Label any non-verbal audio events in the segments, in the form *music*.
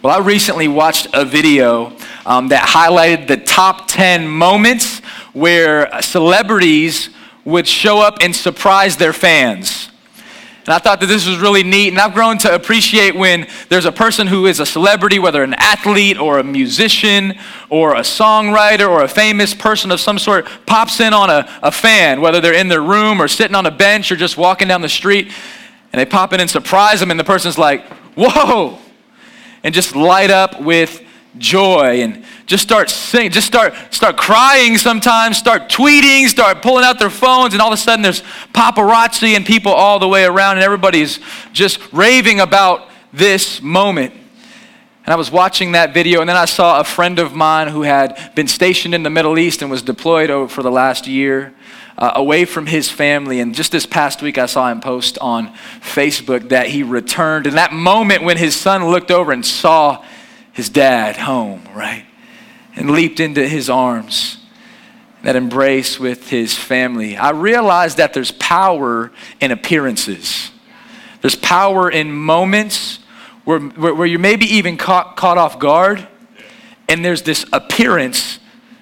Well, I recently watched a video um, that highlighted the top 10 moments where celebrities would show up and surprise their fans. And I thought that this was really neat, and I've grown to appreciate when there's a person who is a celebrity, whether an athlete or a musician or a songwriter or a famous person of some sort, pops in on a, a fan, whether they're in their room or sitting on a bench or just walking down the street, and they pop in and surprise them, and the person's like, Whoa! And just light up with joy and just start singing, just start start crying sometimes, start tweeting, start pulling out their phones, and all of a sudden there's paparazzi and people all the way around, and everybody's just raving about this moment. And I was watching that video, and then I saw a friend of mine who had been stationed in the Middle East and was deployed over for the last year uh, away from his family. And just this past week, I saw him post on Facebook that he returned. And that moment when his son looked over and saw his dad home, right? And leaped into his arms, that embrace with his family. I realized that there's power in appearances, there's power in moments where, where, where you're maybe even caught, caught off guard, and there's this appearance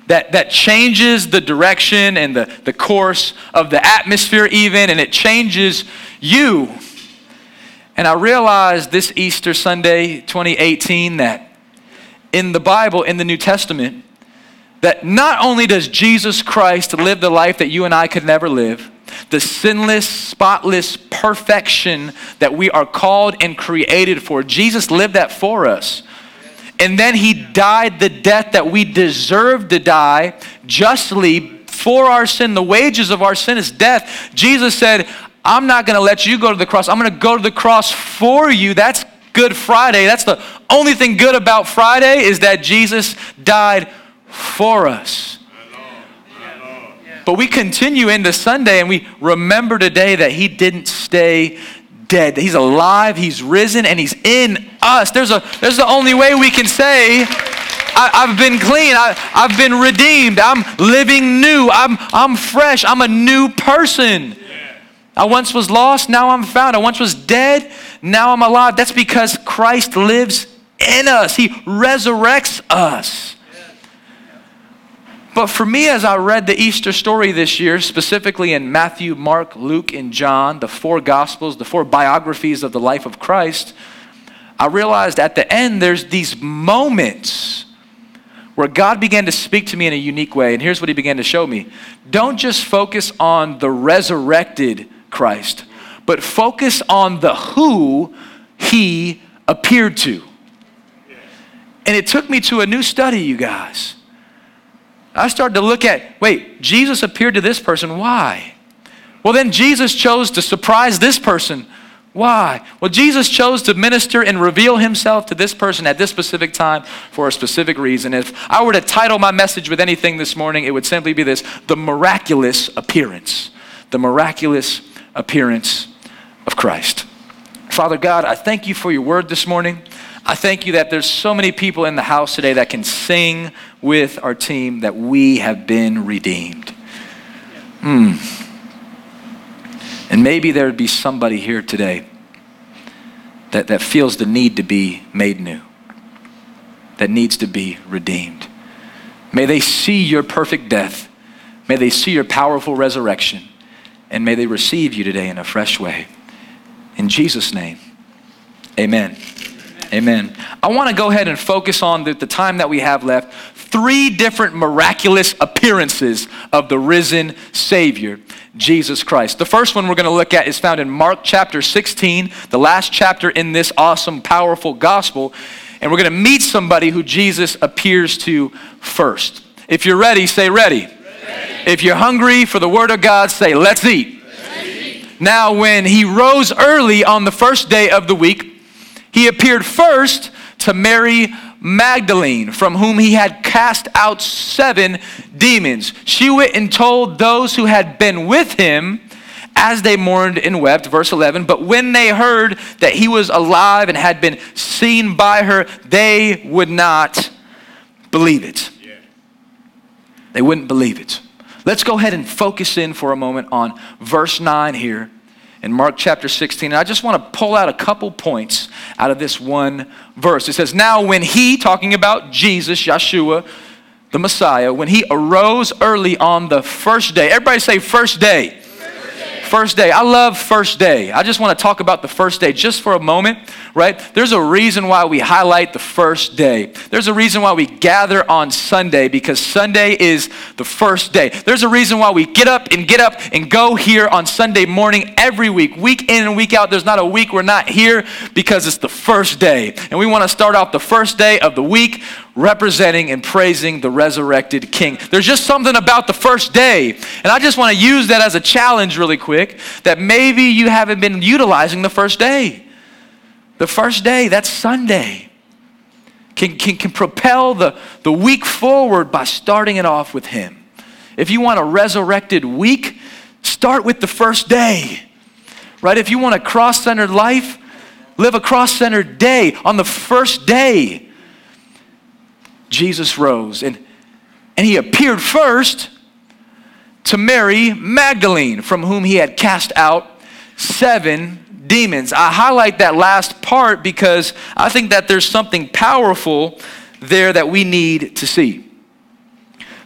that, that changes the direction and the, the course of the atmosphere, even, and it changes you. And I realized this Easter Sunday 2018 that in the Bible, in the New Testament, that not only does Jesus Christ live the life that you and I could never live, the sinless, spotless perfection that we are called and created for, Jesus lived that for us. And then he died the death that we deserved to die justly for our sin. The wages of our sin is death. Jesus said, I'm not going to let you go to the cross. I'm going to go to the cross for you. That's Good Friday. That's the only thing good about Friday is that Jesus died for us. But we continue into Sunday and we remember today that he didn't stay dead. He's alive, he's risen, and he's in us. There's, a, there's the only way we can say, I, have been clean, I, I've been redeemed, I'm living new, I'm, I'm fresh, I'm a new person. I once was lost, now I'm found. I once was dead, now I'm alive. That's because Christ lives in us, He resurrects us. But for me, as I read the Easter story this year, specifically in Matthew, Mark, Luke, and John, the four Gospels, the four biographies of the life of Christ, I realized at the end there's these moments where God began to speak to me in a unique way. And here's what He began to show me don't just focus on the resurrected Christ, but focus on the who He appeared to. And it took me to a new study, you guys. I started to look at wait, Jesus appeared to this person. Why? Well, then Jesus chose to surprise this person. Why? Well, Jesus chose to minister and reveal himself to this person at this specific time for a specific reason. If I were to title my message with anything this morning, it would simply be this the miraculous appearance. The miraculous appearance of Christ. Father God, I thank you for your word this morning. I thank you that there's so many people in the house today that can sing with our team that we have been redeemed. Hmm. And maybe there would be somebody here today that, that feels the need to be made new, that needs to be redeemed. May they see your perfect death. May they see your powerful resurrection. And may they receive you today in a fresh way. In Jesus' name, amen. Amen. I want to go ahead and focus on the, the, time that we have left. Three different miraculous appearances of the risen Savior, Jesus Christ. The first one we're going to look at is found in Mark chapter 16, the last chapter in this awesome, powerful gospel. And we're going to meet somebody who Jesus appears to first. If you're ready, say ready. ready. If you're hungry for the Word of God, say, let's eat. let's eat. Now, when he rose early on the first day of the week, he appeared first to Mary Magdalene, from whom he had cast out seven demons. She went and told those who had been with him as they mourned and wept. Verse 11. But when they heard that he was alive and had been seen by her, they would not believe it. They wouldn't believe it. Let's go ahead and focus in for a moment on verse 9 here in Mark chapter 16. And I just want to pull out a couple points out of this one verse. It says, Now when he, talking about Jesus, Yeshua, the Messiah, when he arose early on the first day, everybody say, first day. First day. I love first day. I just want to talk about the first day just for a moment, right? There's a reason why we highlight the first day. There's a reason why we gather on Sunday because Sunday is the first day. There's a reason why we get up and get up and go here on Sunday morning every week, week in and week out. There's not a week we're not here because it's the first day. And we want to start off the first day of the week representing and praising the resurrected King. There's just something about the first day. And I just want to use that as a challenge really quick that maybe you haven't been utilizing the first day. The first day, that's Sunday, can, can, can propel the, the week forward by starting it off with Him. If you want a resurrected week, start with the first day. Right? If you want a cross centered life, live a cross centered day on the first day. Jesus rose and, and he appeared first to Mary Magdalene, from whom he had cast out seven demons. I highlight that last part because I think that there's something powerful there that we need to see.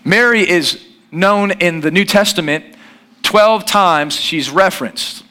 Mary is known in the New Testament 12 times she's referenced,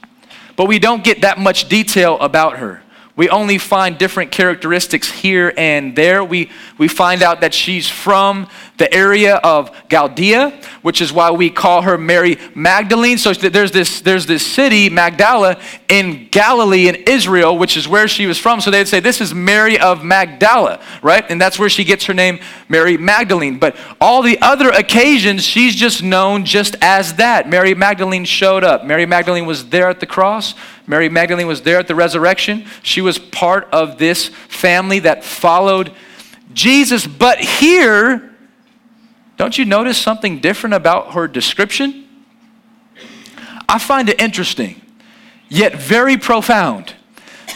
but we don't get that much detail about her. We only find different characteristics here and there. We, we find out that she's from the area of Galdea, which is why we call her Mary Magdalene. So there's this, there's this city, Magdala, in Galilee in Israel, which is where she was from. So they'd say, This is Mary of Magdala, right? And that's where she gets her name, Mary Magdalene. But all the other occasions, she's just known just as that. Mary Magdalene showed up. Mary Magdalene was there at the cross. Mary Magdalene was there at the resurrection. She was part of this family that followed Jesus. But here, don't you notice something different about her description? I find it interesting, yet very profound,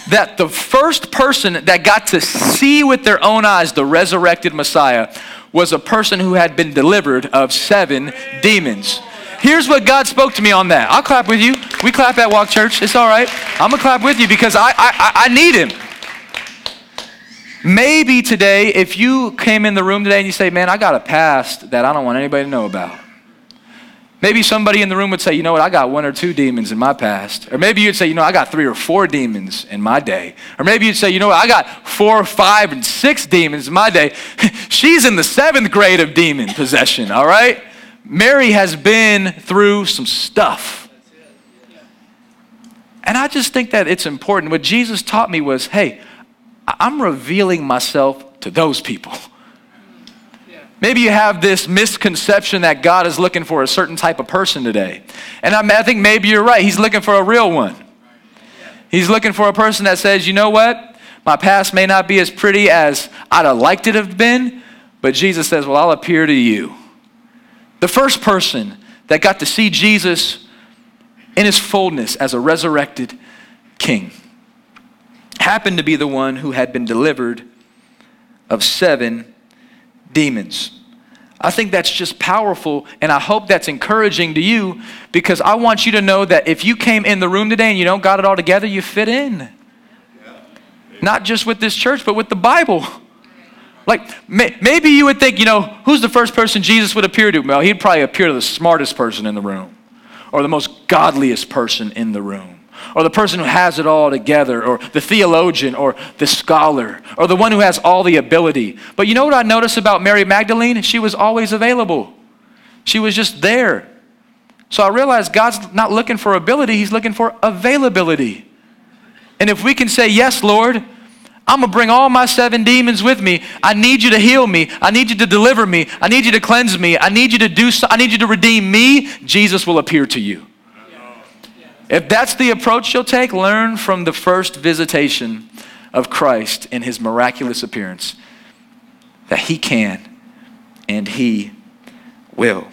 that the first person that got to see with their own eyes the resurrected Messiah was a person who had been delivered of seven demons. Here's what God spoke to me on that. I'll clap with you. We clap at Walk Church. It's all right. I'm going to clap with you because I, I, I need Him. Maybe today, if you came in the room today and you say, Man, I got a past that I don't want anybody to know about. Maybe somebody in the room would say, You know what, I got one or two demons in my past. Or maybe you'd say, You know, I got three or four demons in my day. Or maybe you'd say, You know what, I got four, five, and six demons in my day. *laughs* She's in the seventh grade of demon possession, all right? Mary has been through some stuff. And I just think that it's important. What Jesus taught me was hey, I'm revealing myself to those people. Maybe you have this misconception that God is looking for a certain type of person today. And I, think maybe you're right. He's looking for a real one. He's looking for a person that says, you know what? My past may not be as pretty as I'd have liked it to have been, but Jesus says, well, I'll appear to you. The first person that got to see Jesus in his fullness as a resurrected king happened to be the one who had been delivered of seven demons. I think that's just powerful, and I hope that's encouraging to you because I want you to know that if you came in the room today and you don't got it all together, you fit in. Not just with this church, but with the Bible. Like, may, maybe you would think, you know, who's the first person Jesus would appear to? Well, he'd probably appear to the smartest person in the room, or the most godliest person in the room, or the person who has it all together, or the theologian, or the scholar, or the one who has all the ability. But you know what I noticed about Mary Magdalene? She was always available, she was just there. So I realized God's not looking for ability, He's looking for availability. And if we can say, Yes, Lord, I'm going to bring all my seven demons with me. I need you to heal me. I need you to deliver me. I need you to cleanse me. I need you to do so, I need you to redeem me. Jesus will appear to you. If that's the approach you'll take, learn from the first visitation of Christ in his miraculous appearance that he can and he will.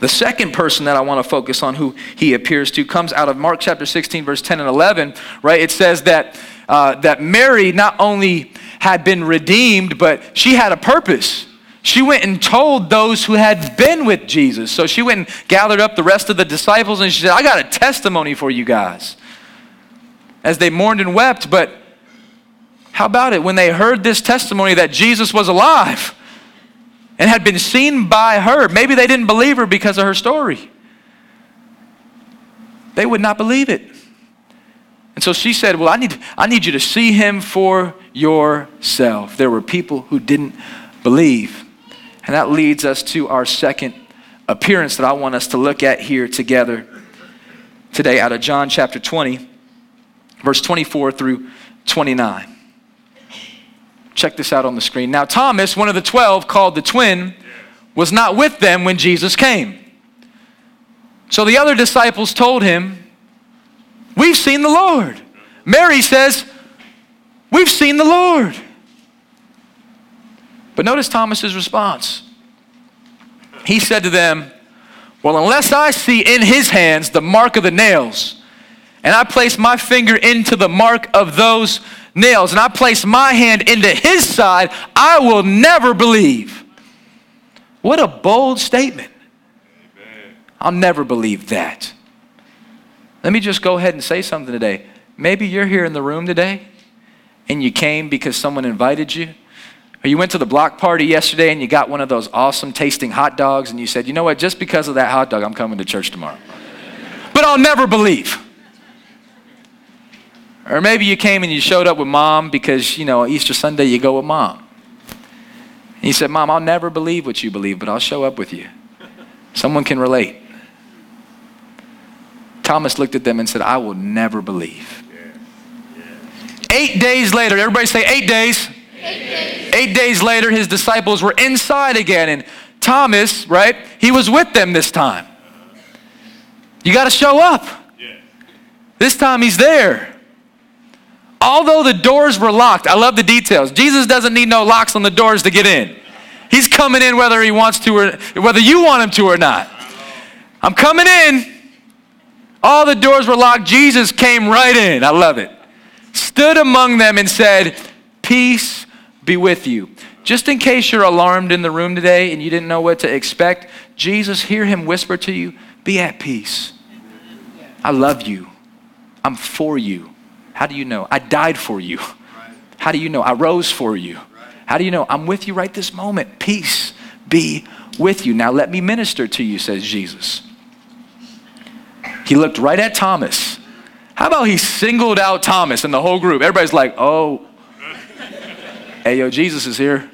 The second person that I want to focus on who he appears to comes out of Mark chapter 16, verse 10 and 11, right? It says that uh, that Mary not only had been redeemed, but she had a purpose. She went and told those who had been with Jesus. So she went and gathered up the rest of the disciples and she said, I got a testimony for you guys. As they mourned and wept, but how about it when they heard this testimony that Jesus was alive and had been seen by her? Maybe they didn't believe her because of her story. They would not believe it. And so she said, Well, I need, I need you to see him for yourself. There were people who didn't believe. And that leads us to our second appearance that I want us to look at here together today out of John chapter 20, verse 24 through 29. Check this out on the screen. Now, Thomas, one of the twelve, called the twin, was not with them when Jesus came. So the other disciples told him, We've seen the Lord. Mary says, We've seen the Lord. But notice Thomas's response. He said to them, Well, unless I see in his hands the mark of the nails, and I place my finger into the mark of those nails, and I place my hand into his side, I will never believe. What a bold statement. Amen. I'll never believe that. Let me just go ahead and say something today. Maybe you're here in the room today and you came because someone invited you. Or you went to the block party yesterday and you got one of those awesome tasting hot dogs and you said, you know what, just because of that hot dog, I'm coming to church tomorrow. *laughs* but I'll never believe. Or maybe you came and you showed up with mom because, you know, Easter Sunday you go with mom. And you said, Mom, I'll never believe what you believe, but I'll show up with you. Someone can relate. Thomas looked at them and said, I will never believe. Eight days later, everybody say eight days. Eight days. Eight days later, his disciples were inside again, and Thomas, right, he was with them this time. You got to show up. This time he's there. Although the doors were locked, I love the details. Jesus doesn't need no locks on the doors to get in. He's coming in whether he wants to or whether you want him to or not. I'm coming in. All the doors were locked. Jesus came right in. I love it. Stood among them and said, Peace be with you. Just in case you're alarmed in the room today and you didn't know what to expect, Jesus, hear him whisper to you, Be at peace. I love you. I'm for you. How do you know? I died for you. How do you know? I rose for you. How do you know? I'm with you right this moment. Peace be with you. Now let me minister to you, says Jesus. He looked right at Thomas. How about he singled out Thomas and the whole group? Everybody's like, oh, hey, yo, Jesus is here.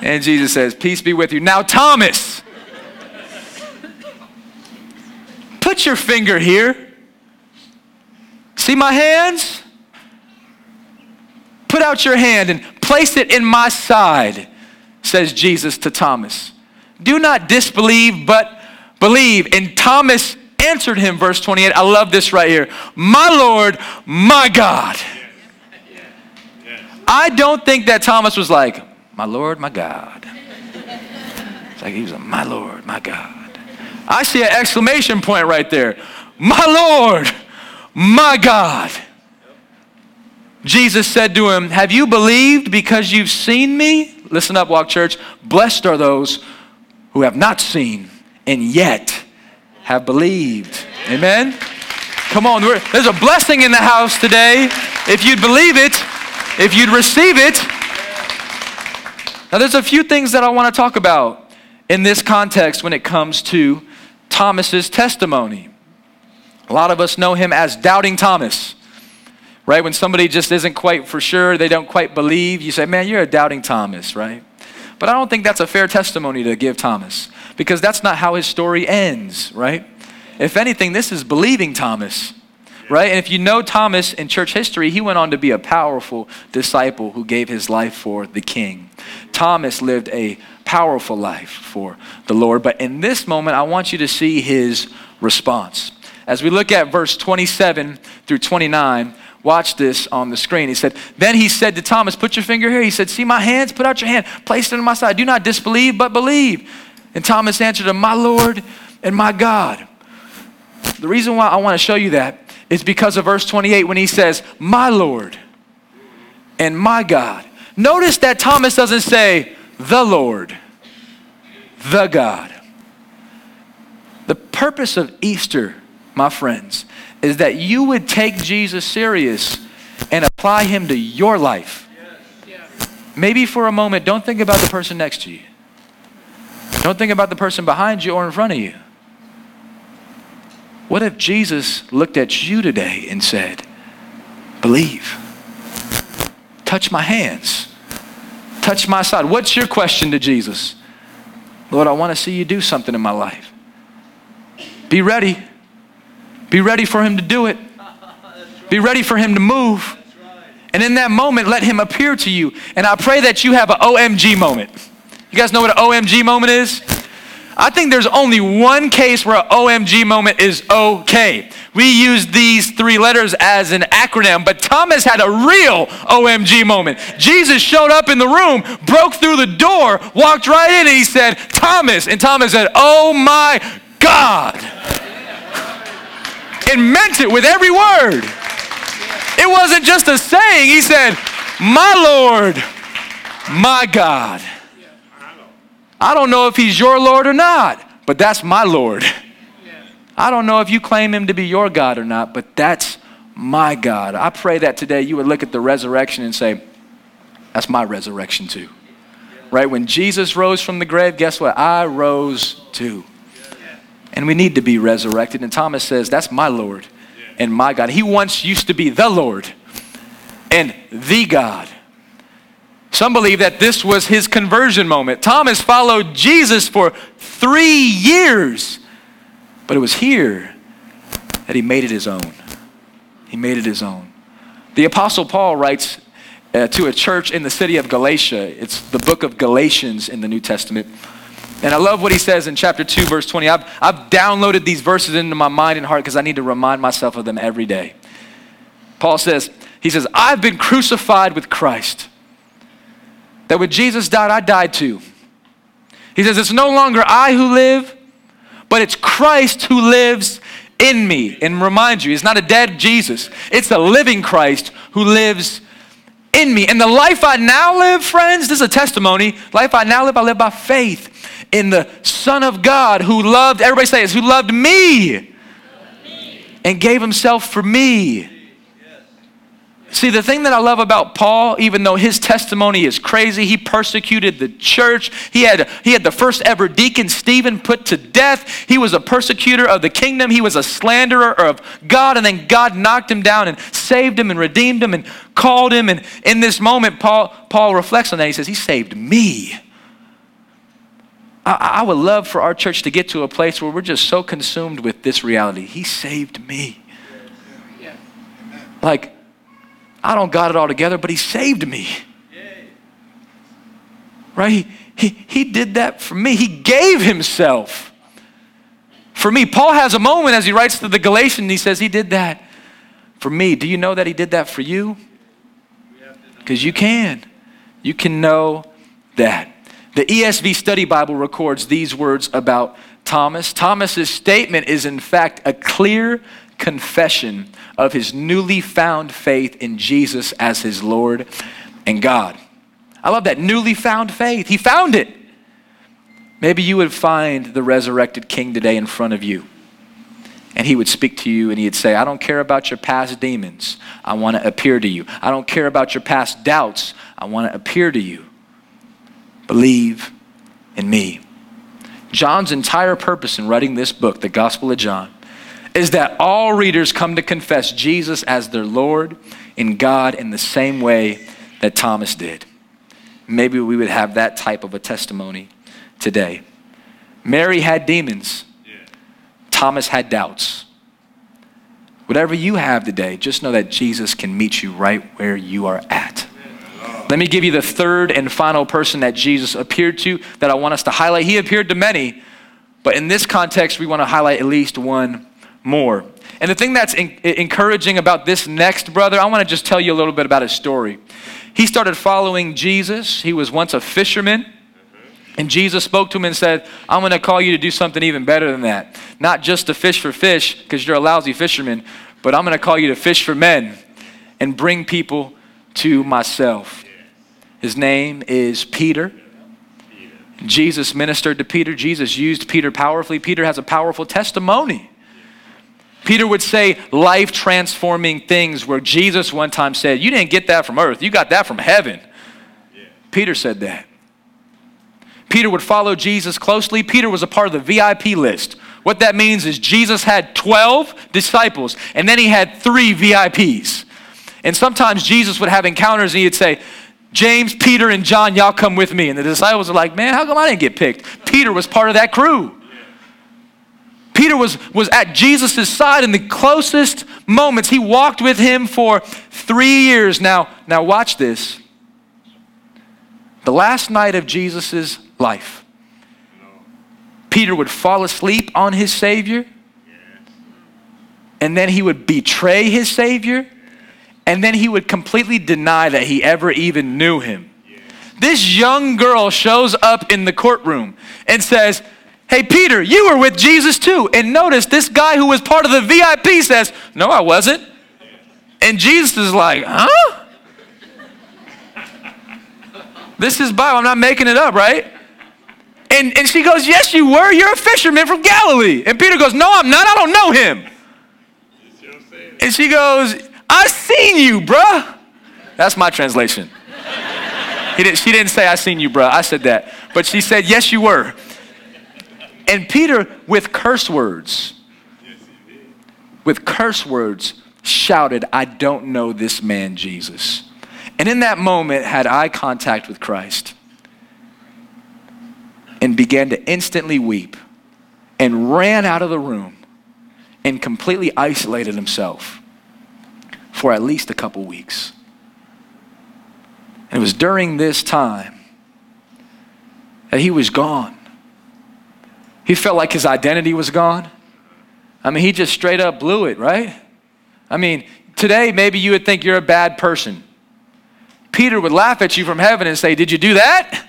And Jesus says, Peace be with you. Now, Thomas, put your finger here. See my hands? Put out your hand and place it in my side, says Jesus to Thomas. Do not disbelieve, but believe. And Thomas answered him, verse 28. I love this right here. My Lord, my God. I don't think that Thomas was like, my Lord, my God. It's like he was like, my Lord, my God. I see an exclamation point right there. My Lord, my God. Jesus said to him, Have you believed because you've seen me? Listen up, Walk Church. Blessed are those who have not seen and yet have believed. Amen? Come on, there's a blessing in the house today. If you'd believe it, if you'd receive it. Now, there's a few things that I want to talk about in this context when it comes to Thomas's testimony. A lot of us know him as Doubting Thomas, right? When somebody just isn't quite for sure, they don't quite believe, you say, man, you're a Doubting Thomas, right? But I don't think that's a fair testimony to give Thomas because that's not how his story ends, right? If anything, this is believing Thomas, right? And if you know Thomas in church history, he went on to be a powerful disciple who gave his life for the king. Thomas lived a powerful life for the Lord. But in this moment, I want you to see his response. As we look at verse 27 through 29, watch this on the screen. He said, Then he said to Thomas, Put your finger here. He said, See my hands? Put out your hand. Place it on my side. Do not disbelieve, but believe. And Thomas answered him, My Lord and my God. The reason why I want to show you that is because of verse 28 when he says, My Lord and my God. Notice that Thomas doesn't say, the Lord, the God. The purpose of Easter, my friends, is that you would take Jesus serious and apply him to your life. Maybe for a moment, don't think about the person next to you. Don't think about the person behind you or in front of you. What if Jesus looked at you today and said, Believe, touch my hands, touch my side? What's your question to Jesus? Lord, I want to see you do something in my life. Be ready. Be ready for him to do it. Be ready for him to move. And in that moment, let him appear to you. And I pray that you have an OMG moment. You guys know what an OMG moment is? I think there's only one case where an OMG moment is okay. We use these three letters as an acronym, but Thomas had a real OMG moment. Jesus showed up in the room, broke through the door, walked right in, and he said, Thomas. And Thomas said, Oh my God. And meant it with every word. It wasn't just a saying. He said, My Lord, my God. I don't know if he's your Lord or not, but that's my Lord. I don't know if you claim him to be your God or not, but that's my God. I pray that today you would look at the resurrection and say, That's my resurrection too. Right? When Jesus rose from the grave, guess what? I rose too. And we need to be resurrected. And Thomas says, That's my Lord and my God. He once used to be the Lord and the God. Some believe that this was his conversion moment. Thomas followed Jesus for three years, but it was here that he made it his own. He made it his own. The Apostle Paul writes uh, to a church in the city of Galatia. It's the book of Galatians in the New Testament. And I love what he says in chapter 2, verse 20. I've, I've downloaded these verses into my mind and heart because I need to remind myself of them every day. Paul says, he says, I've been crucified with Christ that when Jesus died, I died too. He says, It's no longer I who live, but it's Christ who lives in me. And remind you, he's not a dead Jesus, it's the living Christ who lives in me. And the life I now live, friends, this is a testimony. Life I now live, I live by faith in the Son of God who loved, everybody say this, who loved me and gave himself for me. See, the thing that I love about Paul, even though his testimony is crazy, he persecuted the church. He had, he had the first ever deacon, Stephen, put to death. He was a persecutor of the kingdom. He was a slanderer of God, and then God knocked him down and saved him and redeemed him and called him. And in this moment, Paul, Paul reflects on that. He says, He saved me. I, I would love for our church to get to a place where we're just so consumed with this reality. He saved me. Like, I don't got it all together, but he saved me. Right? He, he, he did that for me. He gave himself for me. Paul has a moment as he writes to the Galatians, he says, He did that for me. Do you know that he did that for you? Because you can. You can know that. The ESV Study Bible records these words about Thomas. Thomas's statement is, in fact, a clear confession of his newly found faith in Jesus as his Lord and God. I love that newly found faith. He found it. Maybe you would find the resurrected king today in front of you. And he would speak to you and he'd say, I don't care about your past demons. I want to appear to you. I don't care about your past doubts. I want to appear to you. Believe in me. John's entire purpose in writing this book, the Gospel of John, is that all readers come to confess Jesus as their Lord and God in the same way that Thomas did. Maybe we would have that type of a testimony today. Mary had demons, Thomas had doubts. Whatever you have today, just know that Jesus can meet you right where you are at. Let me give you the third and final person that Jesus appeared to that I want us to highlight. He appeared to many, but in this context, we want to highlight at least one more. And the thing that's in- encouraging about this next brother, I want to just tell you a little bit about his story. He started following Jesus. He was once a fisherman. And Jesus spoke to him and said, I'm going to call you to do something even better than that. Not just to fish for fish, because you're a lousy fisherman, but I'm going to call you to fish for men and bring people to myself. His name is Peter. Jesus ministered to Peter. Jesus used Peter powerfully. Peter has a powerful testimony. Peter would say life transforming things where Jesus one time said, You didn't get that from earth, you got that from heaven. Yeah. Peter said that. Peter would follow Jesus closely. Peter was a part of the VIP list. What that means is Jesus had 12 disciples, and then he had three VIPs. And sometimes Jesus would have encounters and he'd say, James, Peter, and John, y'all come with me. And the disciples are like, man, how come I didn't get picked? Peter was part of that crew. Peter was, was at Jesus' side in the closest moments. He walked with him for three years. Now, now watch this. The last night of Jesus' life, Peter would fall asleep on his Savior, and then he would betray his Savior, and then he would completely deny that he ever even knew him. This young girl shows up in the courtroom and says, Hey, Peter, you were with Jesus too. And notice this guy who was part of the VIP says, No, I wasn't. And Jesus is like, Huh? This is Bible. I'm not making it up, right? And, and she goes, Yes, you were. You're a fisherman from Galilee. And Peter goes, No, I'm not. I don't know him. And she goes, I seen you, bruh. That's my translation. Didn't, she didn't say, I seen you, bruh. I said that. But she said, Yes, you were. And Peter, with curse words, with curse words, shouted, I don't know this man, Jesus. And in that moment, had eye contact with Christ and began to instantly weep and ran out of the room and completely isolated himself for at least a couple weeks. And it was during this time that he was gone. He felt like his identity was gone. I mean, he just straight up blew it, right? I mean, today maybe you would think you're a bad person. Peter would laugh at you from heaven and say, Did you do that?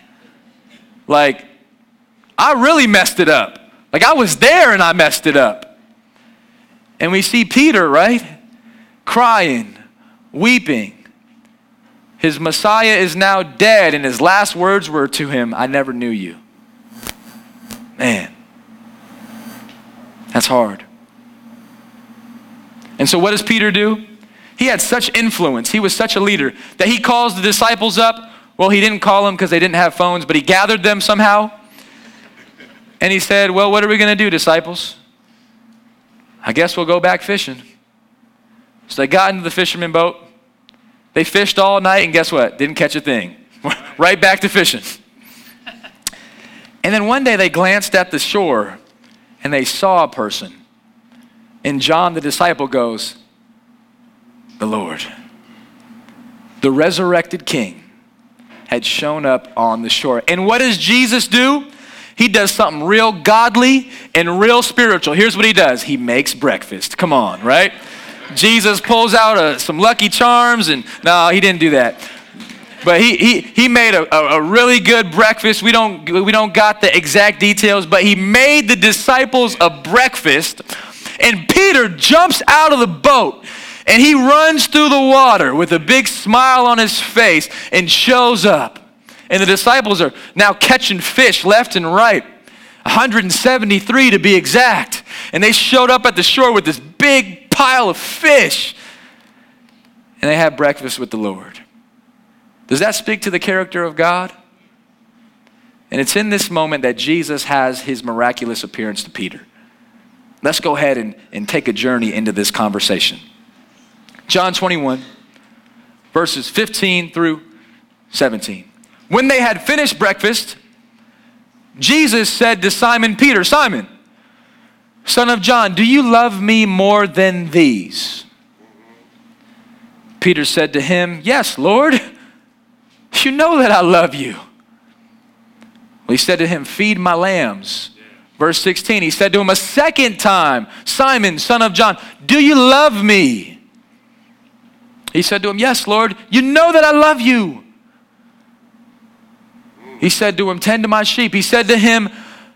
Like, I really messed it up. Like, I was there and I messed it up. And we see Peter, right? Crying, weeping. His Messiah is now dead, and his last words were to him, I never knew you. Man. That's hard. And so, what does Peter do? He had such influence, he was such a leader, that he calls the disciples up. Well, he didn't call them because they didn't have phones, but he gathered them somehow. And he said, Well, what are we going to do, disciples? I guess we'll go back fishing. So they got into the fisherman boat. They fished all night, and guess what? Didn't catch a thing. *laughs* right back to fishing. And then one day they glanced at the shore and they saw a person. And John the disciple goes, The Lord, the resurrected king, had shown up on the shore. And what does Jesus do? He does something real godly and real spiritual. Here's what he does he makes breakfast. Come on, right? Jesus pulls out a, some Lucky Charms, and no, he didn't do that. But he, he, he made a, a, a, really good breakfast. We don't, we don't got the exact details, but he made the disciples a breakfast. And Peter jumps out of the boat and he runs through the water with a big smile on his face and shows up. And the disciples are now catching fish left and right. 173 to be exact. And they showed up at the shore with this big pile of fish. And they had breakfast with the Lord. Does that speak to the character of God? And it's in this moment that Jesus has his miraculous appearance to Peter. Let's go ahead and, and take a journey into this conversation. John 21, verses 15 through 17. When they had finished breakfast, Jesus said to Simon Peter, Simon, son of John, do you love me more than these? Peter said to him, Yes, Lord. You know that I love you. Well, he said to him, Feed my lambs. Verse 16, he said to him a second time, Simon, son of John, do you love me? He said to him, Yes, Lord, you know that I love you. He said to him, Tend to my sheep. He said to him,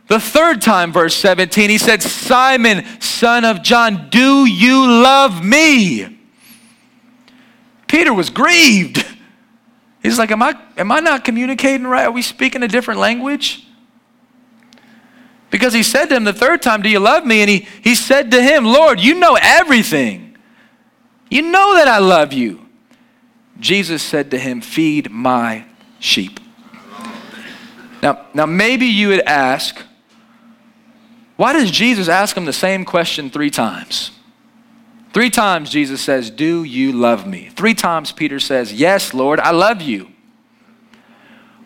the third time, verse 17, he said, Simon, son of John, do you love me? Peter was grieved. He's like, am I, am I not communicating right? Are we speaking a different language? Because he said to him the third time, Do you love me? And he, he said to him, Lord, you know everything. You know that I love you. Jesus said to him, Feed my sheep. Now, now maybe you would ask, why does Jesus ask him the same question three times? Three times Jesus says, Do you love me? Three times Peter says, Yes, Lord, I love you.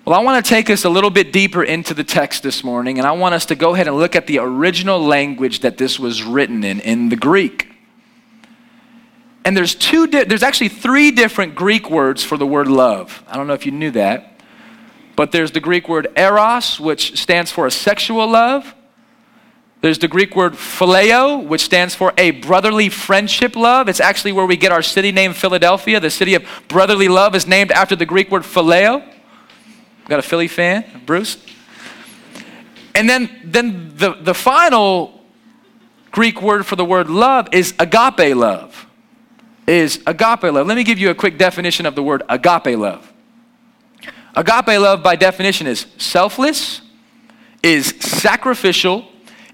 Well, I want to take us a little bit deeper into the text this morning, and I want us to go ahead and look at the original language that this was written in, in the Greek. And there's two, di- there's actually three different Greek words for the word love. I don't know if you knew that. But there's the Greek word eros, which stands for a sexual love. There's the Greek word phileo, which stands for a brotherly friendship love. It's actually where we get our city name, Philadelphia. The city of brotherly love is named after the Greek word phileo. Got a Philly fan, Bruce? And then, then the, the final Greek word for the word love is agape love. Is agape love. Let me give you a quick definition of the word agape love. Agape love, by definition, is selfless, is sacrificial,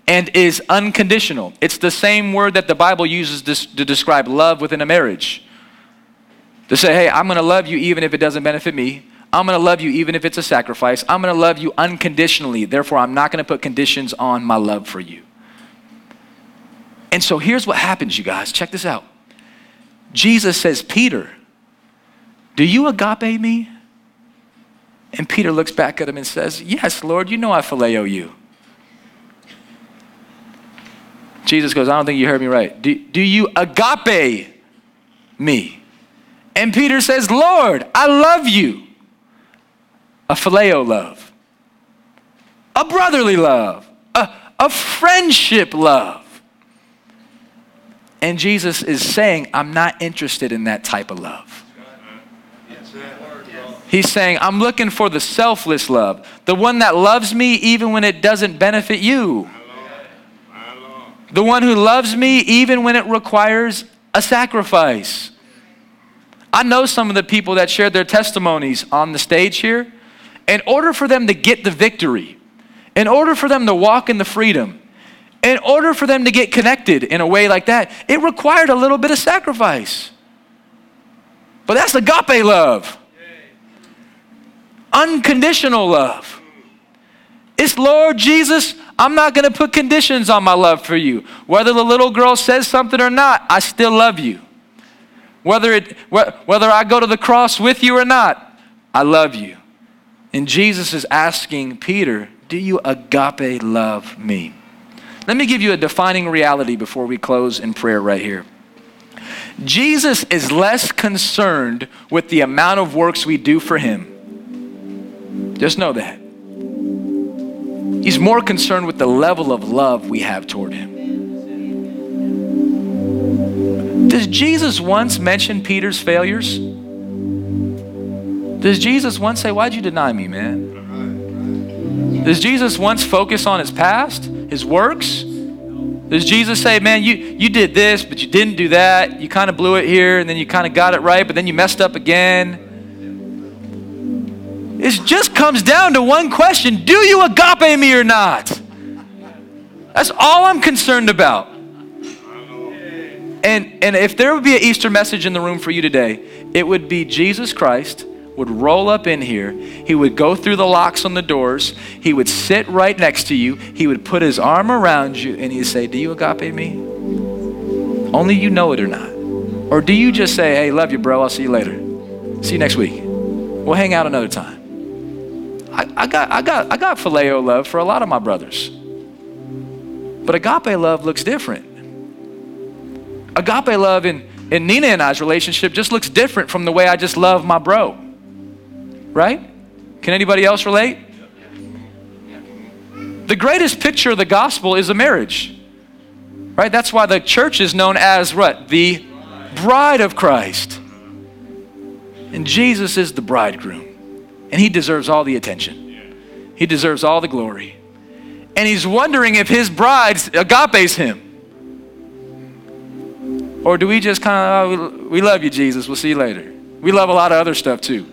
and is unconditional. It's the same word that the Bible uses to describe love within a marriage. To say, hey, I'm going to love you even if it doesn't benefit me. I'm going to love you even if it's a sacrifice. I'm going to love you unconditionally. Therefore, I'm not going to put conditions on my love for you. And so here's what happens, you guys. Check this out. Jesus says, Peter, do you agape me? And Peter looks back at him and says, Yes, Lord, you know I phileo you. Jesus goes, I don't think you heard me right. Do, do you agape me? And Peter says, Lord, I love you. A phileo love, a brotherly love, a, a friendship love. And Jesus is saying, I'm not interested in that type of love. He's saying, I'm looking for the selfless love, the one that loves me even when it doesn't benefit you. The one who loves me even when it requires a sacrifice. I know some of the people that shared their testimonies on the stage here. In order for them to get the victory, in order for them to walk in the freedom, in order for them to get connected in a way like that, it required a little bit of sacrifice. But that's agape love unconditional love. It's Lord Jesus, I'm not going to put conditions on my love for you. Whether the little girl says something or not, I still love you. Whether, it, whether I go to the cross with you or not, I love you. And Jesus is asking Peter, Do you agape love me? Let me give you a defining reality before we close in prayer right here. Jesus is less concerned with the amount of works we do for him just know that. He's more concerned with the level of love we have toward him. Does Jesus once mention Peter's failures? Does Jesus once say, Why'd you deny me, man? Does Jesus once focus on his past, his works? Does Jesus say, Man, you, you did this, but you didn't do that? You kind of blew it here, and then you kind of got it right, but then you messed up again? It just comes down to one question Do you agape me or not? That's all I'm concerned about. And, and if there would be an Easter message in the room for you today, it would be Jesus Christ would roll up in here. He would go through the locks on the doors. He would sit right next to you. He would put his arm around you and he'd say, Do you agape me? Only you know it or not. Or do you just say, Hey, love you, bro. I'll see you later. See you next week. We'll hang out another time. I, I, got, I, got, I got phileo love for a lot of my brothers. But agape love looks different. Agape love in, in Nina and I's relationship just looks different from the way I just love my bro. Right? Can anybody else relate? The greatest picture of the gospel is a marriage. Right? That's why the church is known as what? The bride of Christ. And Jesus is the bridegroom. And he deserves all the attention. He deserves all the glory. And he's wondering if his bride agapes him. Or do we just kind of, oh, we love you, Jesus. We'll see you later. We love a lot of other stuff too.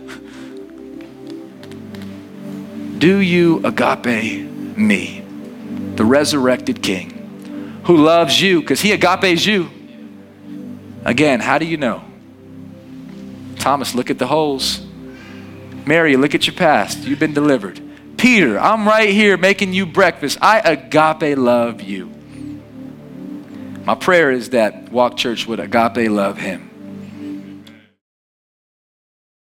Do you agape me? the resurrected King who loves you because he agapes you. Again, how do you know? Thomas, look at the holes. Mary, look at your past. You've been delivered. Peter, I'm right here making you breakfast. I agape love you. My prayer is that Walk Church would agape love him.